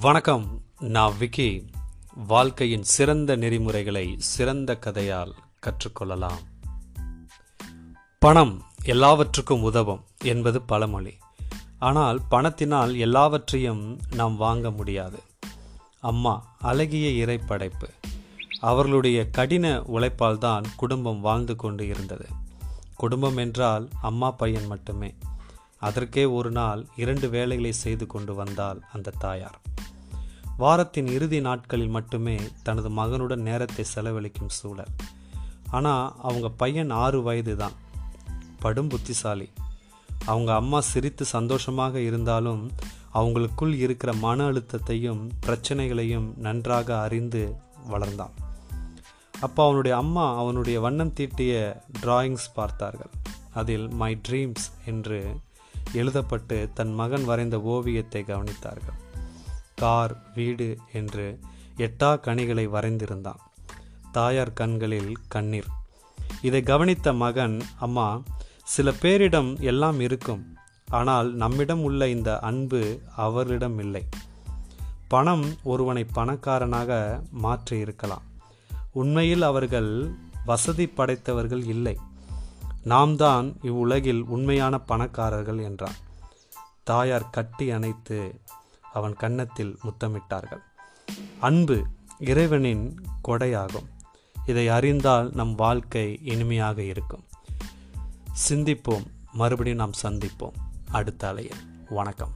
வணக்கம். நான் விக்கி. வாழ்க்கையின் சிறந்த நெறிமுறைகளை சிறந்த கதையால் கற்றுக்கொள்ளலாம். பணம் எல்லாவற்றுக்கும் உதவும் என்பது பழமொழி. ஆனால் பணத்தினால் எல்லாவற்றையும் நாம் வாங்க முடியாது. அம்மா அழகிய இறைப்படைப்பு. அவர்களுடைய கடின உழைப்பால் தான் குடும்பம் வாழ்ந்து கொண்டு இருந்தது. குடும்பம் என்றால் அம்மா பையன் மட்டுமே. அதற்கே ஒரு நாள் இரண்டு வேலைகளை செய்து கொண்டு வந்தால் அந்த தாயார். வாரத்தின் இறுதி நாட்களில் மட்டுமே தனது மகனுடன் நேரத்தை செலவழிக்கும் சூழல். ஆனால் அவங்க பையன் ஆறு வயது தான் படும் புத்திசாலி. அவங்க அம்மா சிரித்து சந்தோஷமாக இருந்தாலும் அவங்களுக்குள் இருக்கிற மன அழுத்தத்தையும் பிரச்சனைகளையும் நன்றாக அறிந்து வளர்ந்தான். அப்போ அவனுடைய அம்மா அவனுடைய வண்ணம் தீட்டிய டிராயிங்ஸ் பார்த்தார்கள். அதில் மை ட்ரீம்ஸ் என்று எழுதப்பட்டு தன் மகன் வரைந்த ஓவியத்தை கவனித்தார்கள். கார் வீடு என்று எட்டா கனிகளை வரைந்திருந்தான். தாயார் கண்களில் கண்ணீர். இதை கவனித்த மகன் அம்மா சில பேரிடம் எல்லாம் இருக்கும். ஆனால் நம்மிடம் உள்ள இந்த அன்பு அவரிடம் இல்லை. பணம் ஒருவனை பணக்காரனாக மாற்றி இருக்கலாம். உண்மையில் அவர்கள் வசதி படைத்தவர்கள் இல்லை. நாம் தான் இவ்வுலகில் உண்மையான பணக்காரர்கள் என்றான். தாயார் கட்டி அணைத்து அவன் கன்னத்தில் முத்தமிட்டார்கள். அன்பு இறைவனின் கொடையாகும். இதை அறிந்தால் நம் வாழ்க்கை இனிமையாக இருக்கும். சிந்திப்போம். மறுபடியும் நாம் சந்திப்போம். அடுத்த அலையில். வணக்கம்.